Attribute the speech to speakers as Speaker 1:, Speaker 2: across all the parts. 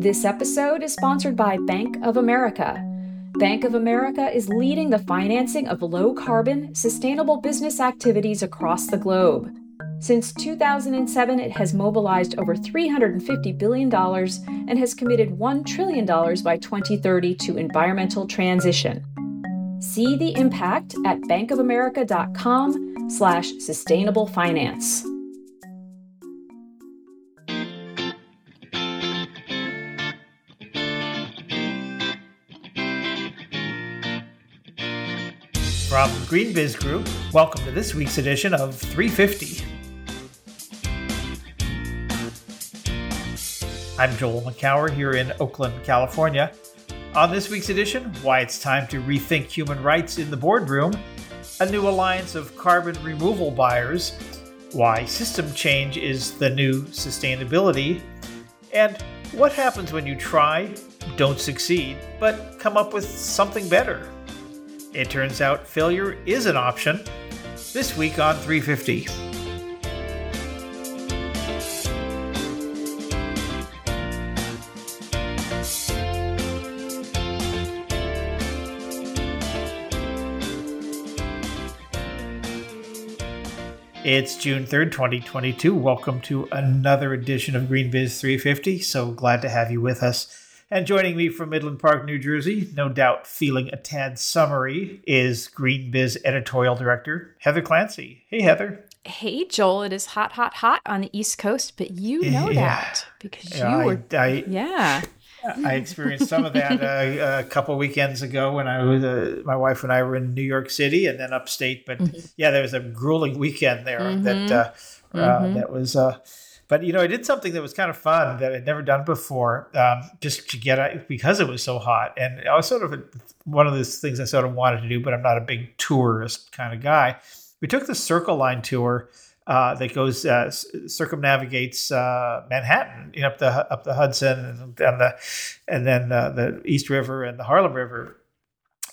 Speaker 1: This episode is sponsored by Bank of America. Bank of America is leading the financing of low carbon, sustainable business activities across the globe. Since 2007, it has mobilized over $350 billion and has committed $1 trillion by 2030 to environmental transition. See the impact at bankofamerica.com slash sustainable finance.
Speaker 2: From GreenBiz Group, welcome to this week's edition of 350. I'm Joel Makower here in Oakland, California. On this week's edition, why it's time to rethink human rights in the boardroom, a new alliance of carbon removal buyers, why system change is the new sustainability, and what happens when you try, don't succeed, but come up with something better. It turns out failure is an option. This week on 350. It's June 3rd, 2022. Welcome to another edition of GreenBiz 350. So glad to have you with us. And joining me from Midland Park, New Jersey, no doubt feeling a tad summery, is GreenBiz editorial director Heather Clancy. Hey, Heather.
Speaker 1: Hey, Joel. It is hot, hot, hot on the East Coast, but you know yeah. that because you were.
Speaker 2: I,
Speaker 1: yeah.
Speaker 2: I experienced some of that uh, a couple weekends ago when I was uh, my wife and I were in New York City and then upstate. But mm-hmm. yeah, there was a grueling weekend there mm-hmm. that uh, uh mm-hmm. that was. But you know, I did something that was kind of fun that I'd never done before, um, just to get out because it was so hot. And I was sort of a, one of those things I sort of wanted to do, but I'm not a big tourist kind of guy. We took the Circle Line tour uh, that goes uh, circumnavigates uh, Manhattan, you know, up the up the Hudson and, and the and then uh, the East River and the Harlem River,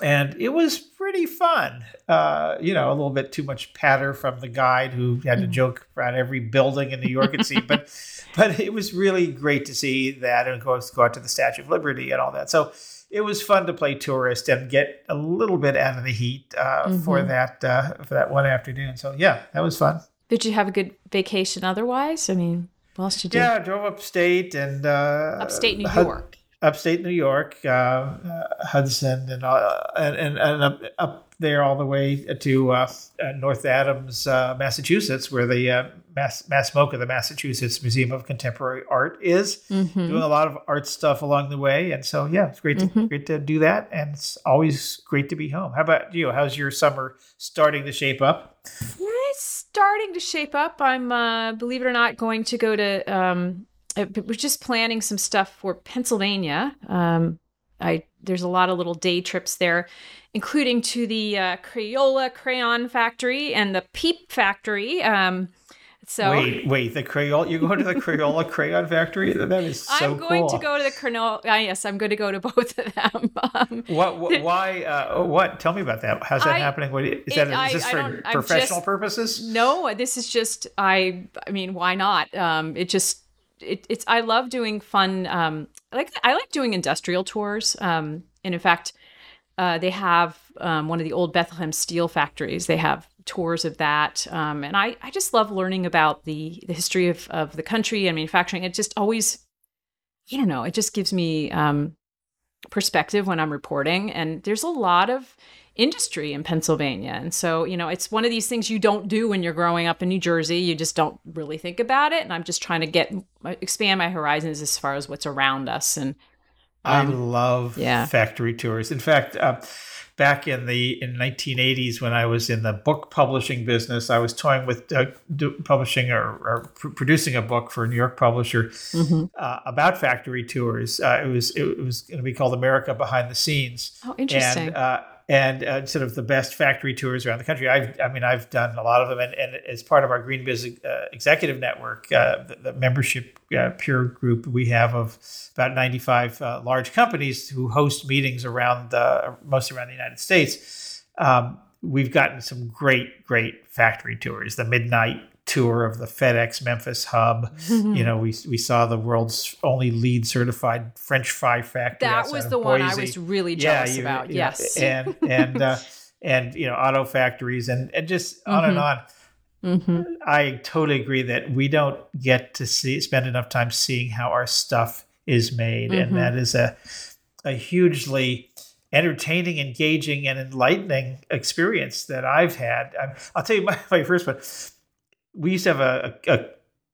Speaker 2: and it was pretty fun. Uh, you know, a little bit too much patter from the guide who had to mm-hmm. joke around every building in New York it seemed, but but it was really great to see that and of course go out to the Statue of Liberty and all that. So it was fun to play tourist and get a little bit out of the heat uh, mm-hmm. for that uh, for that one afternoon. So yeah, that was fun.
Speaker 1: Did you have a good vacation otherwise? I mean, what else did you do?
Speaker 2: Yeah, I drove upstate and uh,
Speaker 1: upstate New York.
Speaker 2: Upstate New York, uh, uh, Hudson, and, uh, and and up, up there all the way to uh, uh, North Adams, Massachusetts, where the Mass, MassMoCA, the Massachusetts Museum of Contemporary Art, is mm-hmm. doing a lot of art stuff along the way. And so, yeah, it's great to mm-hmm. great to do that, and it's always great to be home. How about you? How's your summer starting to shape up?
Speaker 1: It's starting to shape up. I'm, uh, believe it or not, going to go to. Um, uh, we're just planning some stuff for Pennsylvania. Um, I there's a lot of little day trips there, including to the uh, Crayola Crayon Factory and the Peep Factory. Um, so
Speaker 2: wait, wait, the Crayola. You go to the Crayola Crayon Factory? That is so
Speaker 1: I'm going
Speaker 2: cool.
Speaker 1: to go to the Crayola. Uh, yes, I'm going to go to both of them. Um,
Speaker 2: what, what? Why? Uh, what? Tell me about that. How's that I, happening? What, is that? It, is this I, for professional
Speaker 1: just,
Speaker 2: purposes?
Speaker 1: No, this is just. I. I mean, why not? Um, it just. It, it's. I love doing fun. Um, like I like doing industrial tours. Um, and in fact, uh, they have um, one of the old Bethlehem steel factories. They have tours of that. Um, and I, I just love learning about the, the history of, of the country and manufacturing. It just always, I don't know, it just gives me um, perspective when I'm reporting. And there's a lot of industry in Pennsylvania. And so, you know, it's one of these things you don't do when you're growing up in New Jersey. You just don't really think about it. And I'm just trying to get, expand my horizons as far as what's around us. And
Speaker 2: um, I love yeah. factory tours. In fact, uh, back in the in 1980s when I was in the book publishing business. I was toying with uh, do, publishing or, or pr- producing a book for a New York publisher mm-hmm. uh, about factory tours. Uh, it was it, was going to be called America Behind the Scenes.
Speaker 1: Oh, interesting.
Speaker 2: And, uh, and uh, sort of the best factory tours around the country. I've, I mean, I've done a lot of them, and, and as part of our GreenBiz uh, Executive Network, uh, the, the, membership uh, peer group we have of about 95 uh, large companies who host meetings around the, most around the United States. Um, we've gotten some great, great factory tours. The midnight tour of the FedEx Memphis hub. you know, we we saw the world's only LEED certified French fry factory.
Speaker 1: That was the one I was really jealous yeah, you, about. You yes,
Speaker 2: know, and and uh, and you know, auto factories and and just on mm-hmm. and on. Mm-hmm. I totally agree that we don't get to see spend enough time seeing how our stuff is made, mm-hmm. and that is a a hugely entertaining, engaging, and enlightening experience that I've had. i will tell you my, my first one. We used to have a, a, a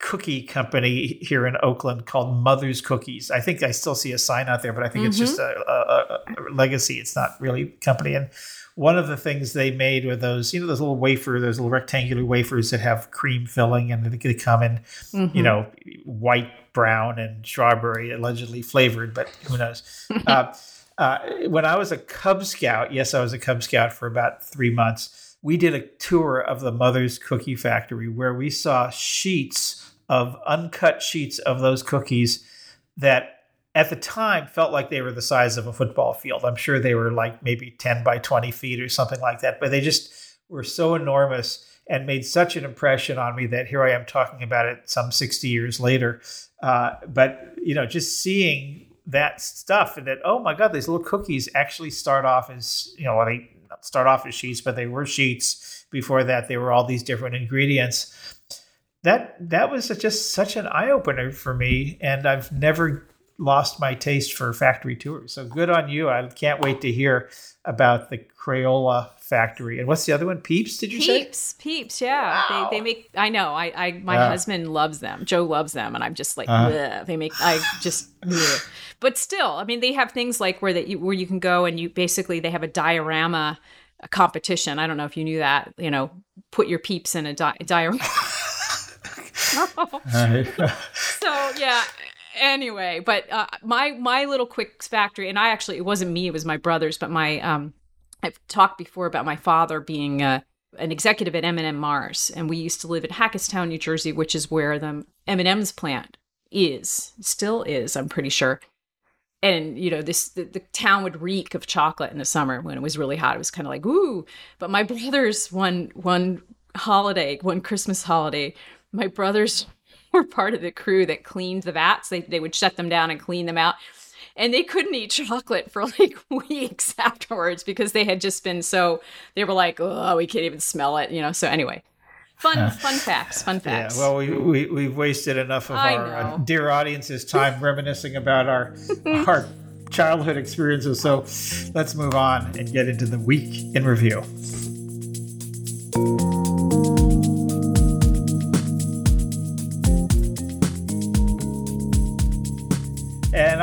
Speaker 2: cookie company here in Oakland called Mother's Cookies. I think I still see a sign out there, but I think mm-hmm. it's just mm-hmm. a, a, a, legacy. It's not really a company. And one of the things they made were those, you know, those little wafer, those little rectangular wafers that have cream filling, and they come in, mm-hmm. you know, white, brown, and strawberry, allegedly flavored, but who knows? uh, uh, when I was a Cub Scout, yes, I was a Cub Scout for about three months. We did a tour of the Mother's Cookie Factory where we saw sheets of uncut sheets of those cookies that at the time felt like they were the size of a football field. I'm sure they were like maybe 10 by 20 feet or something like that, but they just were so enormous and made such an impression on me that here I am talking about it some 60 years later. Uh, but, you know, just seeing that stuff and that, oh my God, these little cookies actually start off as, you know, they start off as sheets, but they were sheets. Before that, they were all these different ingredients. That that was just such an eye opener for me, and I've never lost my taste for factory tours. So good on you. I can't wait to hear about the Crayola factory. And what's the other one? Peeps, did you
Speaker 1: Peeps,
Speaker 2: say?
Speaker 1: Peeps, Peeps, yeah. Wow. They, they make I know. I, I my uh, husband loves them. Joe loves them and I'm just like uh, they make I just but still, I mean they have things like where that you where you can go and you basically they have a diorama a competition. I don't know if you knew that, you know, put your peeps in a di- diorama. so yeah, anyway, but uh, my my little quick factory, and I actually it wasn't me; it was my brothers. But my um, I've talked before about my father being uh, an executive at M&M Mars, and we used to live in Hackettstown, New Jersey, which is where the M&M's plant is, still is, I'm pretty sure. And you know, this the, the town would reek of chocolate in the summer when it was really hot. It was kind of like ooh. But my brothers one one holiday, one Christmas holiday, my brothers were part of the crew that cleaned the vats. They, they would shut them down and clean them out. And they couldn't eat chocolate for like weeks afterwards because they had just been so, they were like, oh, we can't even smell it, you know? So, anyway, fun fun facts fun facts.
Speaker 2: yeah well we, we we've wasted enough of I our uh, dear audience's time reminiscing about our our childhood experiences. So let's move on and get into the week in review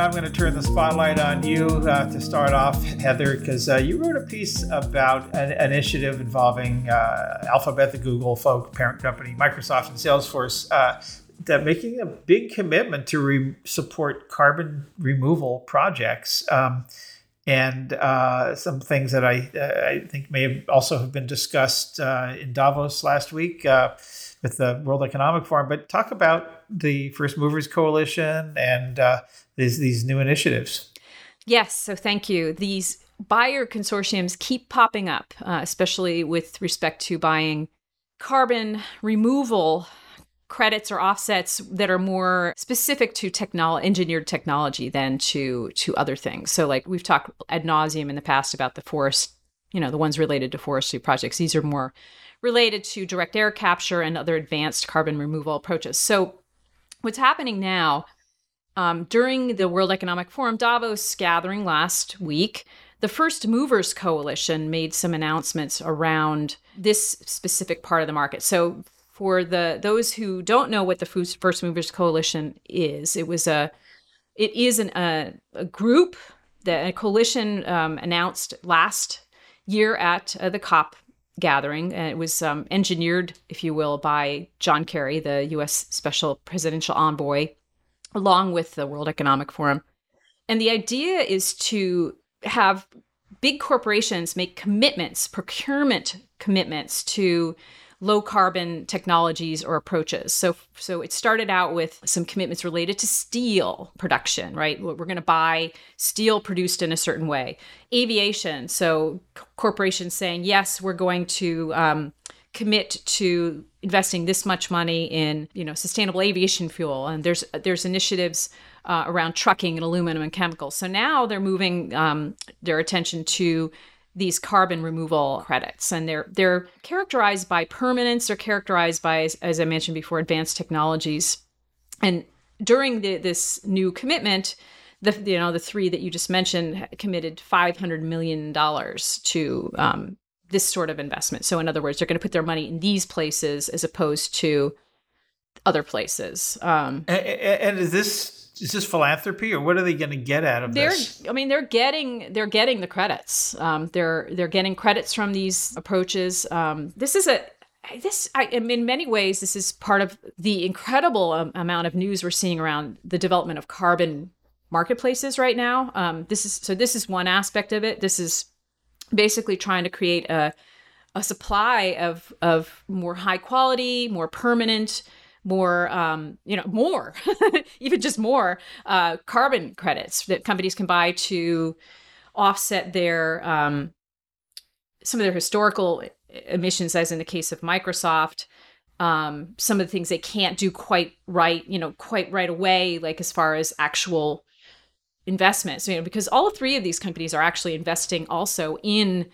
Speaker 2: I'm going to turn the spotlight on you uh, to start off, Heather, because uh, you wrote a piece about an initiative involving uh, Alphabet, the Google folk parent company, Microsoft, and Salesforce, uh, that making a big commitment to re- support carbon removal projects. Um, and uh, some things that I, uh, I think may have also have been discussed in Davos last week with the World Economic Forum. But talk about the First Movers Coalition and uh, these these new initiatives.
Speaker 1: Yes, so thank you. These buyer consortiums keep popping up, uh, especially with respect to buying carbon removal credits or offsets that are more specific to technolo- engineered technology than to to other things. So like we've talked ad nauseum in the past about the forest, you know, the ones related to forestry projects. These are more related to direct air capture and other advanced carbon removal approaches. So, what's happening now um, during the World Economic Forum Davos gathering last week? The First Movers Coalition made some announcements around this specific part of the market. So, for the those who don't know what the First Movers Coalition is, it was a it is an, a, a group that a coalition um, announced last year at uh, the COP gathering. And it was um, engineered, if you will, by John Kerry, the U.S. Special Presidential Envoy, along with the World Economic Forum. And the idea is to have big corporations make commitments, procurement commitments to low carbon technologies or approaches. So so it started out with some commitments related to steel production, right? We're going to buy steel produced in a certain way. Aviation, so corporations saying yes, we're going to um, commit to investing this much money in you know sustainable aviation fuel. And there's there's initiatives uh, around trucking and aluminum and chemicals. So now they're moving um, their attention to these carbon removal credits. And they're they're characterized by permanence. They're characterized by as, as i mentioned before advanced technologies. And during the, this new commitment the you know the three that you just mentioned committed 500 million dollars to um, this sort of investment. So in other words, they're going to put their money in these places as opposed to other places. Um,
Speaker 2: and, and is this is this philanthropy or what are they going to get out of
Speaker 1: they're,
Speaker 2: this?
Speaker 1: I mean, they're getting they're getting the credits. Um, they're they're getting credits from these approaches. Um, this is a this I, am in many ways this is part of the incredible um, amount of news we're seeing around the development of carbon marketplaces right now. Um, this is so this is one aspect of it. This is basically trying to create a a supply of of more high quality, more permanent, more um, you know more even just more uh, carbon credits that companies can buy to offset their um, some of their historical emissions, as in the case of Microsoft. Um, some of the things they can't do quite right, you know, quite right away, like as far as actual investments you know because all three of these companies are actually investing also in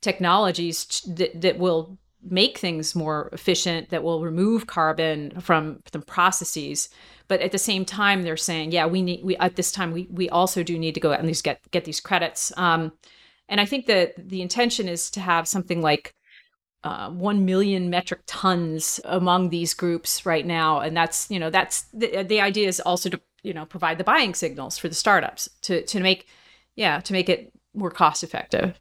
Speaker 1: technologies that, that will make things more efficient that will remove carbon from the processes. But at the same time they're saying yeah we need we at this time we we also do need to go out and these get get these credits. Um and i think that the intention is to have something like uh, 1 million metric tons among these groups right now. And that's you know that's the, the idea is also to you know provide the buying signals for the startups to to make yeah to make it more cost effective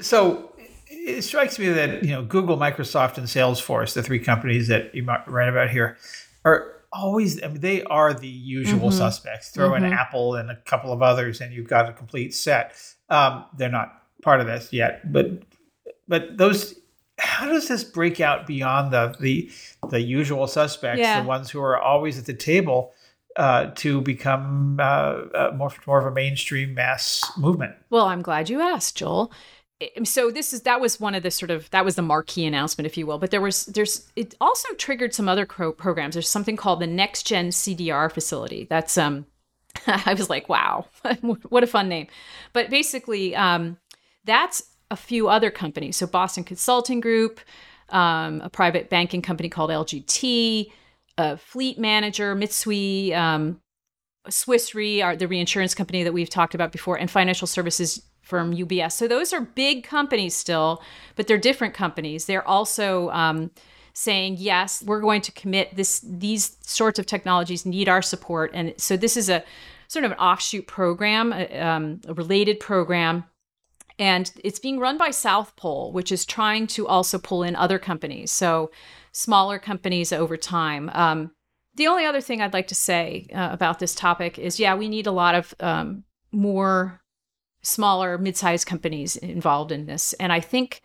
Speaker 2: so it strikes me that you know google microsoft and salesforce the three companies that you might write about here are always I mean, they are the usual mm-hmm. suspects throw mm-hmm. in apple and a couple of others and you've got a complete set um, they're not part of this yet but but those how does this break out beyond the the the usual suspects yeah. the ones who are always at the table uh, to become uh, uh, more more of a mainstream mass movement.
Speaker 1: Well, I'm glad you asked, Joel. So this is that was one of the sort of that was the marquee announcement, if you will. But there was there's it also triggered some other pro- programs. There's something called the Next Gen CDR facility. That's um, I was like, wow, what a fun name. But basically, um, that's a few other companies. So Boston Consulting Group, um, a private banking company called LGT, a fleet manager, Mitsui, um, Swiss Re, are the reinsurance company that we've talked about before, and financial services firm UBS. So those are big companies still, but they're different companies. They're also um, saying yes, we're going to commit this. These sorts of technologies need our support, and so this is a sort of an offshoot program, um, a related program. And it's being run by South Pole, which is trying to also pull in other companies. So smaller companies over time. Um, the only other thing I'd like to say uh, about this topic is yeah, we need a lot of um, more smaller, mid sized companies involved in this. And I think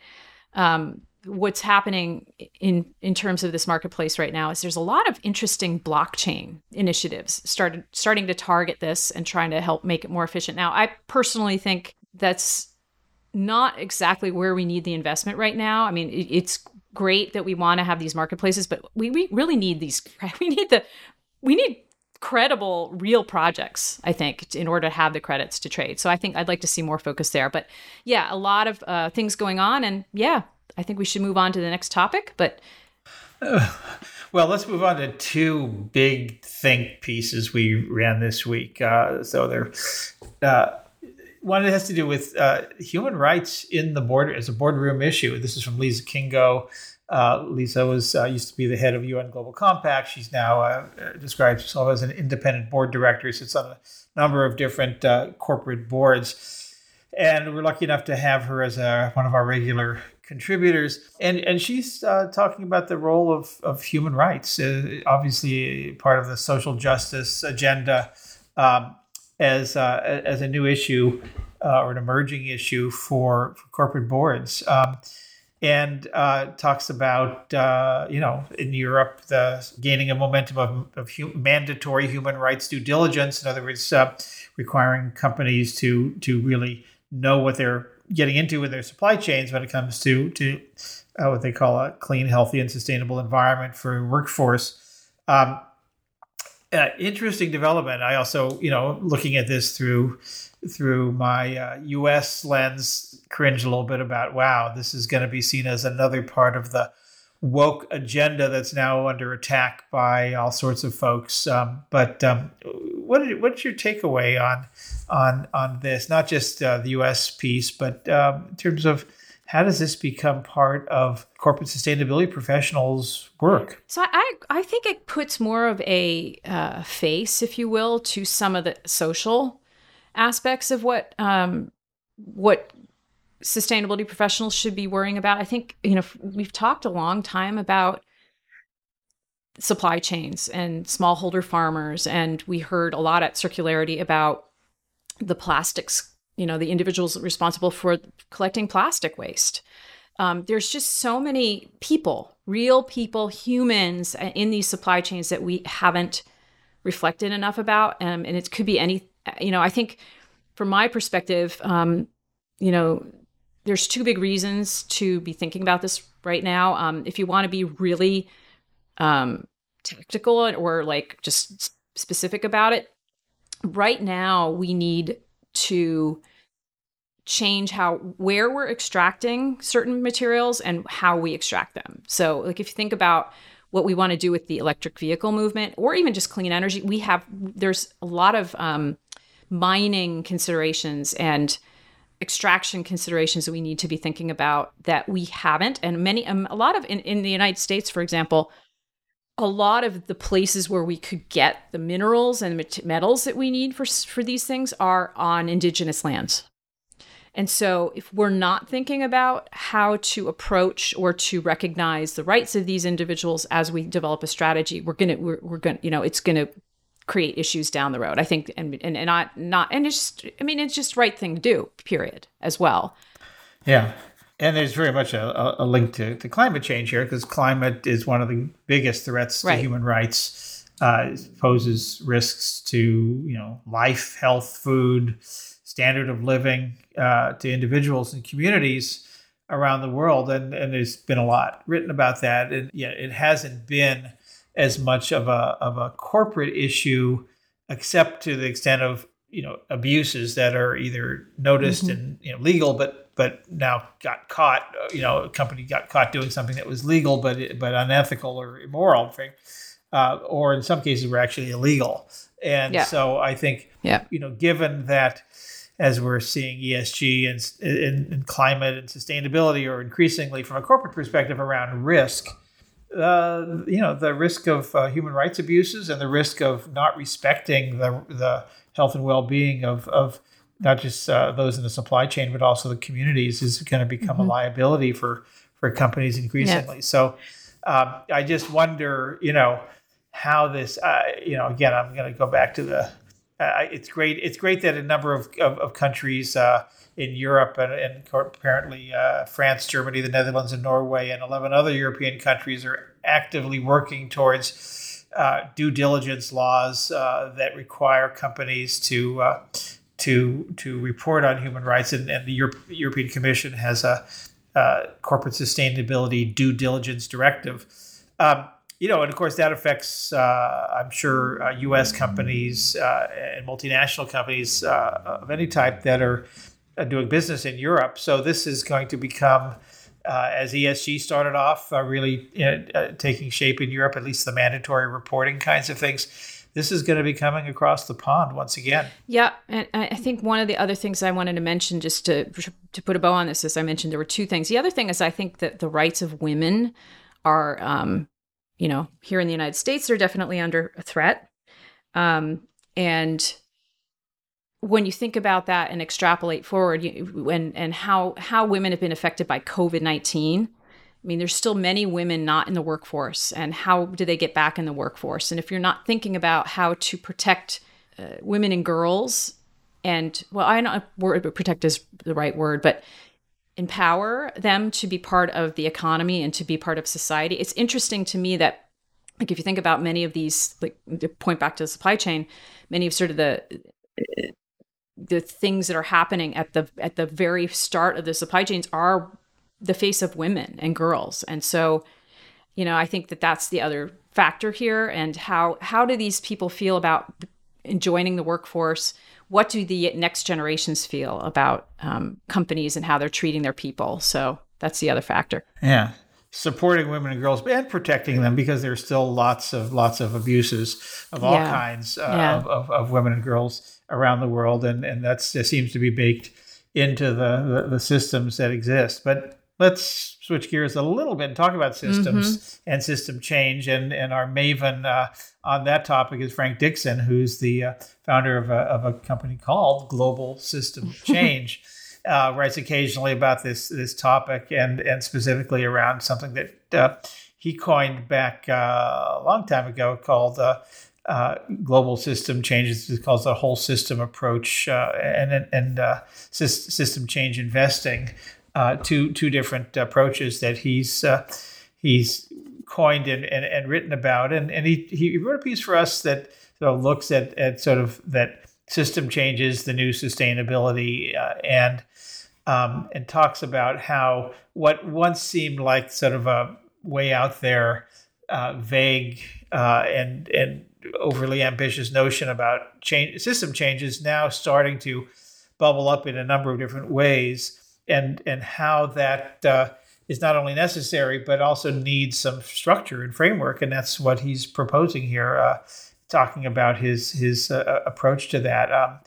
Speaker 1: um, what's happening in, in terms of this marketplace right now is there's a lot of interesting blockchain initiatives started starting to target this and trying to help make it more efficient. Now, I personally think that's not exactly where we need the investment right now. I mean, it, it's great that we want to have these marketplaces, but we, we really need these. We need the we need credible, real projects. I think in order to have the credits to trade. So I think I'd like to see more focus there. But yeah, a lot of uh, things going on, and yeah, I think we should move on to the next topic. But
Speaker 2: uh, well, let's move on to two big think pieces we ran this week. Uh, so they're. Uh, one has to do with uh, human rights in the board as a boardroom issue. This is from Lisa Kingo. Uh, Lisa was uh, used to be the head of UN Global Compact. She's now uh, describes herself as an independent board director. Sits on a number of different uh, corporate boards, and we're lucky enough to have her as a, one of our regular contributors. And and she's uh, talking about the role of of human rights, uh, obviously part of the social justice agenda. Um, as uh, as a new issue uh, or an emerging issue for, for corporate boards. Um, and uh, talks about uh, you know in Europe the gaining a momentum of, of hu- mandatory human rights due diligence. In other words, uh, requiring companies to to really know what they're getting into with their supply chains when it comes to to uh, what they call a clean, healthy, and sustainable environment for workforce. Um, uh, interesting development. I also, you know, looking at this through through my uh, U.S. lens, cringe a little bit about wow, this is going to be seen as another part of the woke agenda that's now under attack by all sorts of folks. Um, but um, what what's your takeaway on on on this? Not just uh, the U.S. piece, but um, in terms of how does this become part of corporate sustainability professionals' work?
Speaker 1: So I I think it puts more of a uh, face, if you will, to some of the social aspects of what um, what sustainability professionals should be worrying about. I think, you know, we've talked a long time about supply chains and smallholder farmers, and we heard a lot at Circularity about the plastics, you know, the individuals responsible for collecting plastic waste. Um, there's just so many people, real people, humans uh, in these supply chains that we haven't reflected enough about. Um, and it could be any, you know, I think from my perspective, um, you know, there's two big reasons to be thinking about this right now. Um, if you want to be really um, tactical or like just specific about it, right now we need to change how where we're extracting certain materials and how we extract them. So, like if you think about what we want to do with the electric vehicle movement or even just clean energy, we have there's a lot of um, mining considerations and extraction considerations that we need to be thinking about that we haven't and many um, a lot of in, in the united states for example a lot of the places where we could get the minerals and metals that we need for for these things are on indigenous lands and so if we're not thinking about how to approach or to recognize the rights of these individuals as we develop a strategy we're going to we're, we're going to you know it's going to create issues down the road. I think, and and, and not not, and it's just, I mean, it's just right thing to do. Period. As well.
Speaker 2: Yeah, and there's very much a, a link to, to climate change here because climate is one of the biggest threats to human rights. Uh, poses risks to you know life, health, food, standard of living uh, to individuals and communities around the world, and and there's been a lot written about that, and yeah, it hasn't been as much of a of a corporate issue, except to the extent of you know abuses that are either noticed mm-hmm. and you know legal, but but now got caught. You know, a company got caught doing something that was legal but but unethical or immoral, uh, or in some cases were actually illegal. And yeah. so I think yeah. you know, given that as we're seeing ESG and, and, and, climate and sustainability, or increasingly from a corporate perspective around risk, uh, you know the risk of uh, human rights abuses and the risk of not respecting the the health and well being of of not just uh, those in the supply chain but also the communities is going to become mm-hmm. a liability for for companies increasingly. Yeah. So um, I just wonder, you know, how this, uh, you know, again, I'm going to go back to the. Uh, it's great. It's great that a number of of, of countries in Europe and, and apparently uh, France, Germany, the Netherlands, and Norway, and 11 other European countries are actively working towards uh, due diligence laws uh, that require companies to uh, to to report on human rights, and, and the Europe, European Commission has a corporate sustainability due diligence directive. Um, you know, and of course that affects, uh, I'm sure, uh, U.S. companies uh, and multinational companies of any type that are uh, doing business in Europe. So this is going to become, uh, as ESG started off, uh, really uh, taking shape in Europe, at least the mandatory reporting kinds of things. This is going to be coming across the pond once again.
Speaker 1: Yeah, and I think one of the other things I wanted to mention, just to to put a bow on this, as I mentioned, there were two things. The other thing is, I think that the rights of women are, um, you know, here in the United States, they're definitely under a threat, um, and when you think about that and extrapolate forward you, and and how how women have been affected by COVID-19 I mean there's still many women not in the workforce and how do they get back in the workforce? And if you're not thinking about how to protect uh, women and girls and well I don't word protect is the right word but empower them to be part of the economy and to be part of society. It's interesting to me that like if you think about many of these like point back to the supply chain many of sort of the the things that are happening at the at the very start of the supply chains are the face of women and girls. And so, you know, I think that that's the other factor here. And how how do these people feel about joining the workforce? What do the next generations feel about um, companies and how they're treating their people? So that's the other factor.
Speaker 2: Yeah, supporting women and girls and protecting them because there's still lots of lots of abuses of all yeah. kinds uh, yeah. of, of, of, women and girls around the world, and and that seems to be baked into the, the, the systems that exist. But let's switch gears a little bit and talk about systems mm-hmm. and system change. And, and our maven uh, on that topic is Frank Dixon, who's the uh, founder of a, of a company called Global System Change. uh, writes occasionally about this this topic and and specifically around something that uh, he coined back uh, a long time ago called uh, uh, global system changes. It's called the whole system approach uh, and and uh, system change investing. Uh, two two different approaches that he's uh, he's coined and, and, and, written about, and and he he wrote a piece for us that sort of looks at at sort of that system changes, the new sustainability, uh, and um, and talks about how what once seemed like sort of a way out there, vague and and overly ambitious notion about change, system changes now starting to bubble up in a number of different ways, and and how that uh, is not only necessary but also needs some structure and framework, and that's what he's proposing here, uh, talking about his his uh, approach to that. Um,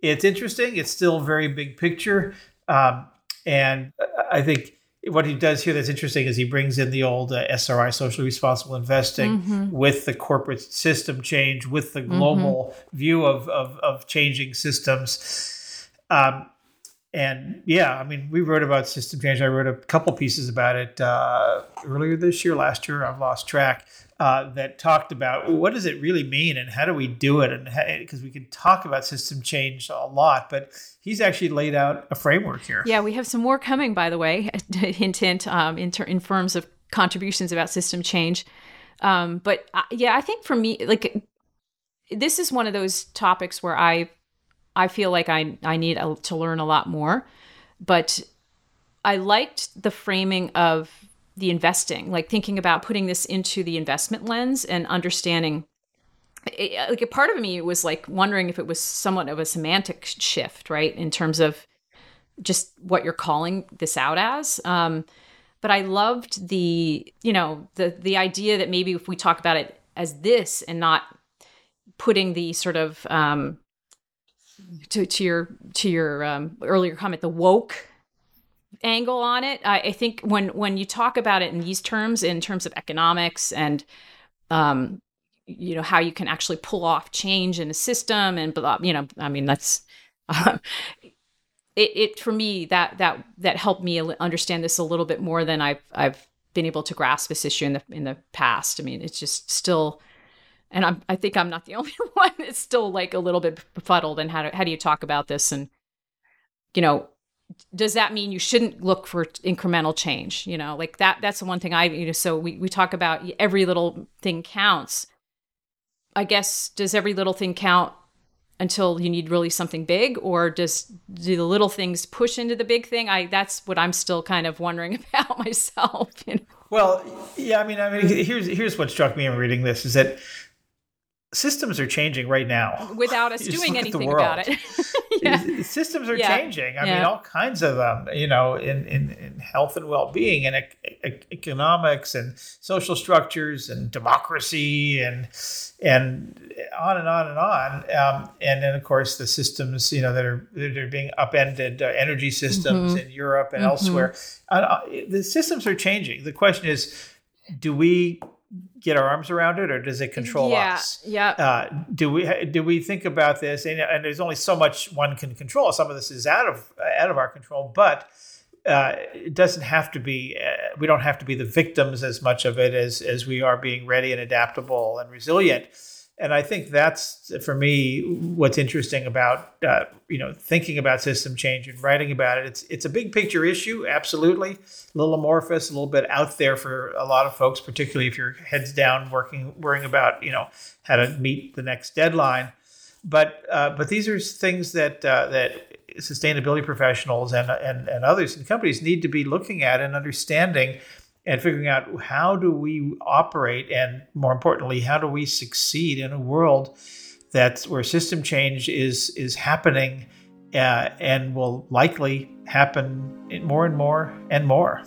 Speaker 2: it's interesting. It's still very big picture, um, and I think what he does here that's interesting is he brings in the old uh, SRI, socially responsible investing, mm-hmm. with the corporate system change, with the global mm-hmm. view of, of, of, changing systems. Um, and yeah, I mean, we wrote about system change. I wrote a couple pieces about it uh, earlier this year, last year. I've lost track uh, that talked about what does it really mean and how do we do it and because we can talk about system change a lot but he's actually laid out a framework here
Speaker 1: yeah we have some more coming by the way hint hint um, in, ter- in terms of contributions about system change um, but uh, yeah i think for me like this is one of those topics where i i feel like i i need a, to learn a lot more but i liked the framing of the investing, like thinking about putting this into the investment lens and understanding. It, like a part of me was like wondering if it was somewhat of a semantic shift, right, in terms of just what you're calling this out as. Um, but I loved the, you know, the the idea that maybe if we talk about it as this and not putting the sort of um, to, to your to your um, earlier comment, the woke angle on it. I, I, think when when you talk about it in these terms, in terms of economics and um, you know how you can actually pull off change in a system and blah, you know, I mean that's uh, it, it for me that that that helped me understand this a little bit more than I've I've been able to grasp this issue in the in the past. I mean, it's just still and I'm, I think I'm not the only one. It's still like a little bit befuddled. And how do, how do you talk about this? And you know, does that mean you shouldn't look for incremental change you know like that that's the one thing i you know so we, we talk about every little thing counts i guess does every little thing count until you need really something big or does do the little things push into the big thing i that's what i'm still kind of wondering about myself you know?
Speaker 2: well yeah i mean i mean here's here's what struck me in reading this is that systems are changing right now
Speaker 1: without us doing anything about it.
Speaker 2: yeah. Systems are yeah. changing. I yeah. mean, all kinds of them. You know, in in, in health and well being, and economics, and social structures, and democracy, and and on and on and on. Um, and then, of course, the systems you know that are that are being upended, uh, energy systems mm-hmm. in Europe and mm-hmm. elsewhere. Uh, the systems are changing. The question is, do we get our arms around it, or does it control
Speaker 1: yeah,
Speaker 2: us?
Speaker 1: Yeah.
Speaker 2: Uh, do we do we think about this? And, and, there's only so much one can control. Some of this is out of out of our control, but uh, it doesn't have to be. Uh, we don't have to be the victims as much of it as as we are being ready and adaptable and resilient and I think that's for me what's interesting about uh, you know thinking about system change and writing about it. It's it's a big picture issue, absolutely, a little amorphous, a little bit out there for a lot of folks, particularly if you're heads down working worrying about you know how to meet the next deadline. But uh, but these are things that uh, that sustainability professionals and, and, and others and companies need to be looking at and understanding and figuring out how do we operate and more importantly how do we succeed in a world that's where system change is is happening uh, and will likely happen more and more and more.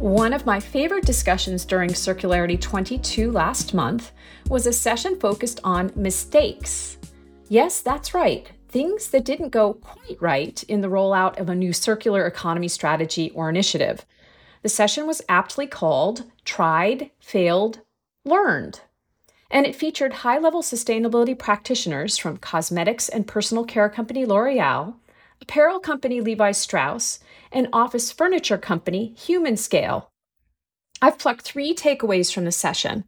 Speaker 1: One of my favorite discussions during Circularity 22 last month was a session focused on mistakes. Yes, that's right, things that didn't go quite right in the rollout of a new circular economy strategy or initiative. The session was aptly called Tried, Failed, Learned. And it featured high level sustainability practitioners from cosmetics and personal care company L'Oreal, apparel company Levi Strauss, and office furniture company HumanScale. I've plucked three takeaways from the session.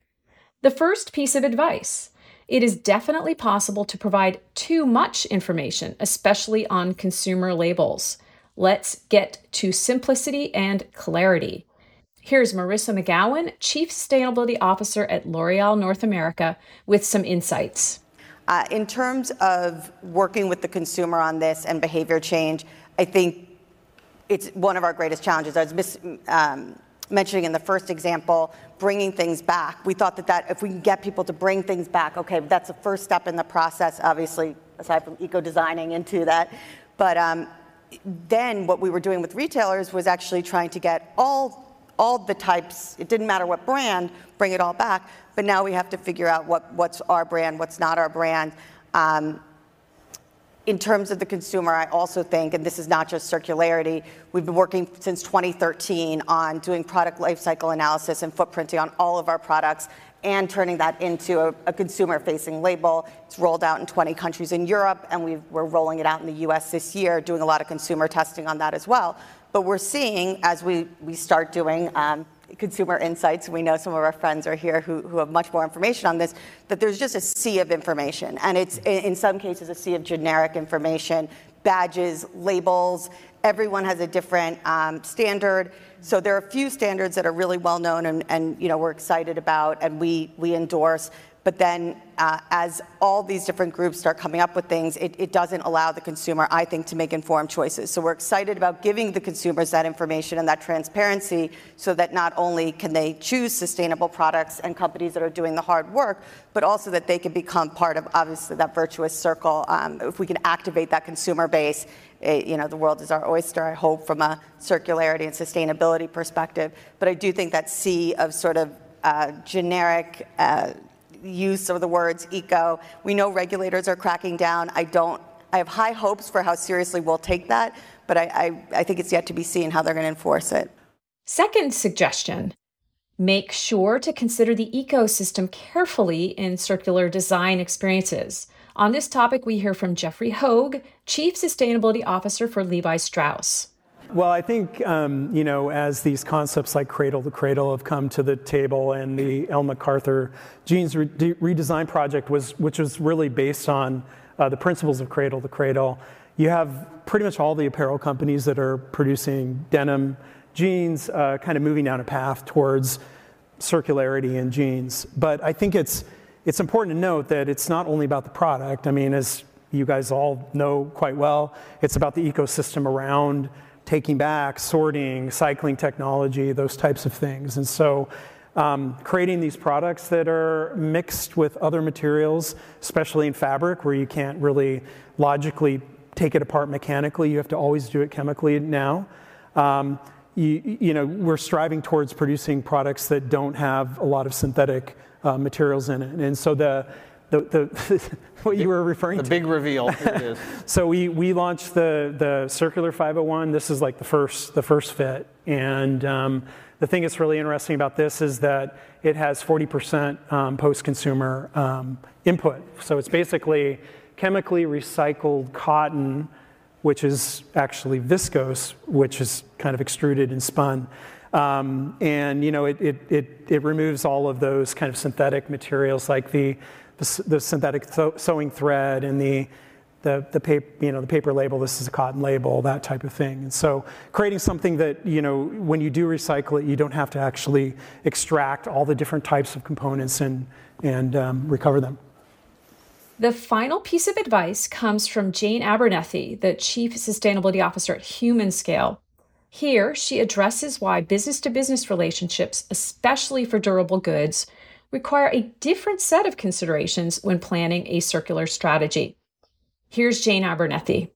Speaker 1: The first piece of advice it is definitely possible to provide too much information, especially on consumer labels. Let's get to simplicity and clarity. Here's Marissa McGowan, Chief Sustainability Officer at L'Oreal North America, with some insights.
Speaker 3: Uh, in terms of working with the consumer on this and behavior change, I think it's one of our greatest challenges. I was um, mentioning in the first example, bringing things back. We thought that, if we can get people to bring things back, okay, that's the first step in the process, obviously, aside from eco designing into that. But um, then what we were doing with retailers was actually trying to get all all the types, it didn't matter what brand, bring it all back. But now we have to figure out what, what's our brand, what's not our brand. Um, in terms of the consumer, I also think, and this is not just circularity, we've been working since 2013 on doing product lifecycle analysis and footprinting on all of our products and turning that into a, a consumer facing label. It's rolled out in 20 countries in Europe, and we are rolling it out in the US this year, doing a lot of consumer testing on that as well. But we're seeing as we, we start doing um, consumer insights, we know some of our friends are here who, who have much more information on this, that there's just a sea of information. And it's in some cases a sea of generic information, badges, labels. Everyone has a different um, standard. So there are a few standards that are really well known and, and you know we're excited about and we we endorse. But then, uh, as all these different groups start coming up with things, it, it, doesn't allow the consumer, I think, to make informed choices. So we're excited about giving the consumers that information and that transparency so that not only can they choose sustainable products and companies that are doing the hard work, but also that they can become part of, obviously, that virtuous circle. Um, if we can activate that consumer base, it, eh, you know, the world is our oyster, I hope, from a circularity and sustainability perspective. But I do think that sea of sort of uh, generic, uh, use of the words eco. We know regulators are cracking down. I don't, I have high hopes for how seriously we'll take that, but I, I, I think it's yet to be seen how they're going to enforce it.
Speaker 1: Second suggestion make sure to consider the ecosystem carefully in circular design experiences. On this topic, we hear from Jeffery Hogue, Chief Sustainability Officer for Levi Strauss.
Speaker 4: Well, I think, um, you know, as these concepts like Cradle to Cradle have come to the table and the Ellen MacArthur Jeans re- Redesign Project, was, which was really based on uh, the principles of Cradle to Cradle, you have pretty much all the apparel companies that are producing denim jeans uh, kind of moving down a path towards circularity in jeans. But I think it's, it's important to note that it's not only about the product. I mean, as you guys all know quite well, it's about the ecosystem around taking back, sorting, cycling technology, those types of things. And so um, creating these products that are mixed with other materials, especially in fabric, where you can't really logically take it apart mechanically. You have to always do it chemically now. Um, you, you, know, we're striving towards producing products that don't have a lot of synthetic uh, materials in it. And so the, the, the what you were referring
Speaker 5: the
Speaker 4: to.
Speaker 5: The big reveal.
Speaker 4: so we, we launched the, the Circular 501. This is like the first, the first fit. And um, the thing that's really interesting about this is that it has 40% um, post-consumer um, input. So it's basically chemically recycled cotton, which is actually viscose, which is kind of extruded and spun. Um, and you know, it, it, it, it removes all of those kind of synthetic materials like the the, the synthetic sewing thread and the the, the paper, you know, the paper label, this is a cotton label, that type of thing. And so creating something that, you know, when you do recycle it, you don't have to actually extract all the different types of components and, and um, recover them.
Speaker 1: The final piece of advice comes from Jane Abernethy, the Chief Sustainability Officer at HumanScale. Here, she addresses why business to business relationships, especially for durable goods, require a different set of considerations when planning a circular strategy. Here's Jane Abernethy.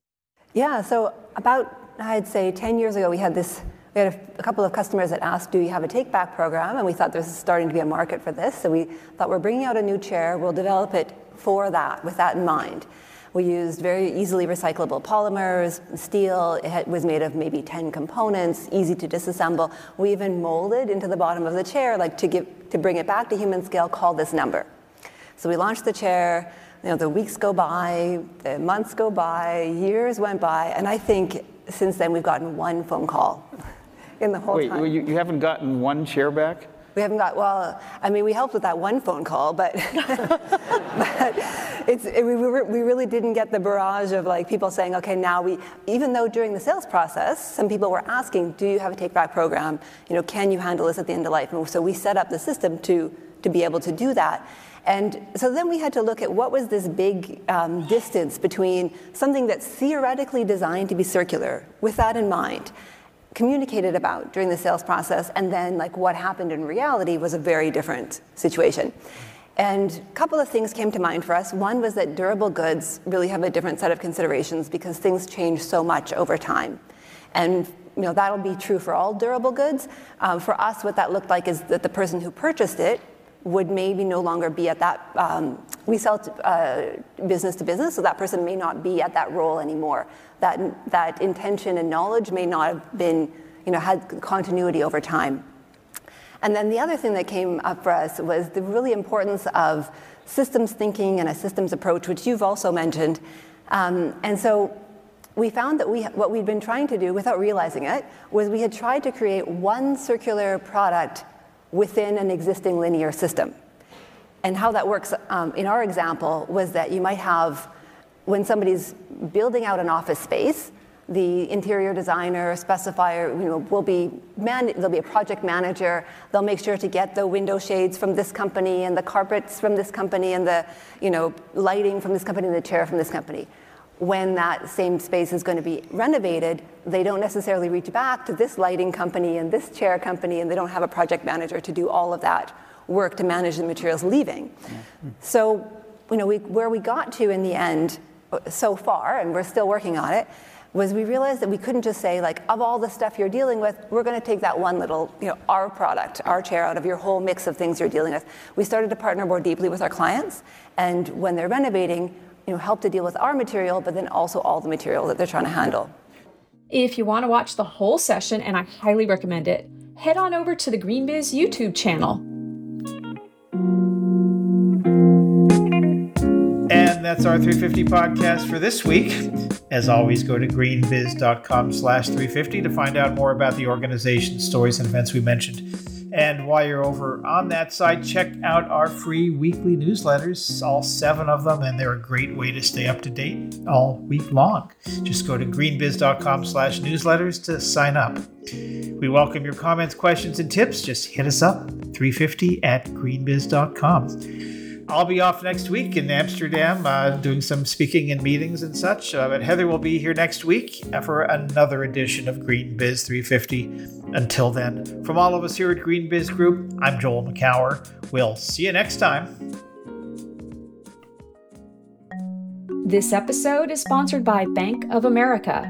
Speaker 5: Yeah, so about, I'd say 10 years ago, we had this. We had a, a couple of customers that asked, Do you have a take back program? And we thought there was starting to be a market for this. So we thought we're bringing out a new chair, we'll develop it for that, with that in mind. We used very easily recyclable polymers, steel. It was made of maybe 10 components, easy to disassemble. We even molded into the bottom of the chair, like to, give, to bring it back to HumanScale, call this number. So we launched the chair you know, the weeks go by, the months go by, years went by, and I think since then we've gotten one phone call in the whole
Speaker 6: Wait,
Speaker 5: time.
Speaker 6: Wait, you, you haven't gotten one chair back?
Speaker 5: We haven't got, well, I mean, we helped with that one phone call, but, but it's, it, we, we really didn't get the barrage of like people saying, okay, now we, even though during the sales process, some people were asking, do you have a take back program? You know, can you handle this at the end of life? And so we set up the system to, to be able to do that. And so then we had to look at what was this big um, distance between something that's theoretically designed to be circular, with that in mind, communicated about during the sales process, and then like what happened in reality was a very different situation. And a couple of things came to mind for us. One was that durable goods really have a different set of considerations because things change so much over time. And you know, that'll be true for all durable goods. Um, for us, what that looked like is that the person who purchased it would maybe no longer be at that. Um, we sell to, uh, business to business, so that person may not be at that role anymore. That that intention and knowledge may not have been, you know, had continuity over time. And then the other thing that came up for us was the really importance of systems thinking and a systems approach, which you've also mentioned. Um, and so we found that we, what we'd been trying to do without realizing it was we had tried to create one circular product within an existing linear system. And how that works um, in our example was that you might have, when somebody's building out an office space, the interior designer, specifier, you know, will be man- there'll be a project manager. They'll make sure to get the window shades from this company and the carpets from this company and the, you know, lighting from this company and the chair from this company when that same space is going to be renovated, they don't necessarily reach back to this lighting company and this chair company, and they don't have a project manager to do all of that work to manage the materials leaving. Mm-hmm. So, you know, we, where we got to in the end so far, and we're still working on it, was we realized that we couldn't just say like of all the stuff you're dealing with we're going to take that one little you know our product our chair out of your whole mix of things you're dealing with we started to partner more deeply with our clients and when they're renovating you know, help to deal with our material, but then also all the material that they're trying to handle.
Speaker 1: If you want to watch the whole session, and I highly recommend it, head on over to the GreenBiz YouTube channel.
Speaker 2: And that's our 350 podcast for this week. As always, go to greenbiz.com slash 350 to find out more about the organization, stories, and events we mentioned and while you're over on that site, check out our free weekly newsletters, all seven of them, and they're a great way to stay up to date all week long. Just go to greenbiz.com slash newsletters to sign up. We welcome your comments, questions, and tips. Just hit us up, 350 at greenbiz.com. I'll be off next week in Amsterdam uh, doing some speaking and meetings and such. Uh, but Heather will be here next week for another edition of GreenBiz 350. Until then, from all of us here at GreenBiz Group, I'm Joel Makower. We'll see you next time.
Speaker 1: This episode is sponsored by Bank of America.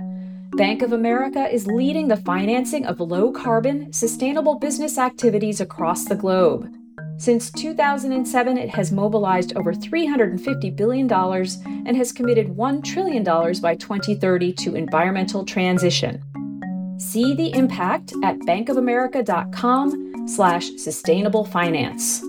Speaker 1: Bank of America is leading the financing of low carbon, sustainable business activities across the globe. Since 2007, it has mobilized over $350 billion and has committed $1 trillion by 2030 to environmental transition. See the impact at bankofamerica.com slash sustainable finance.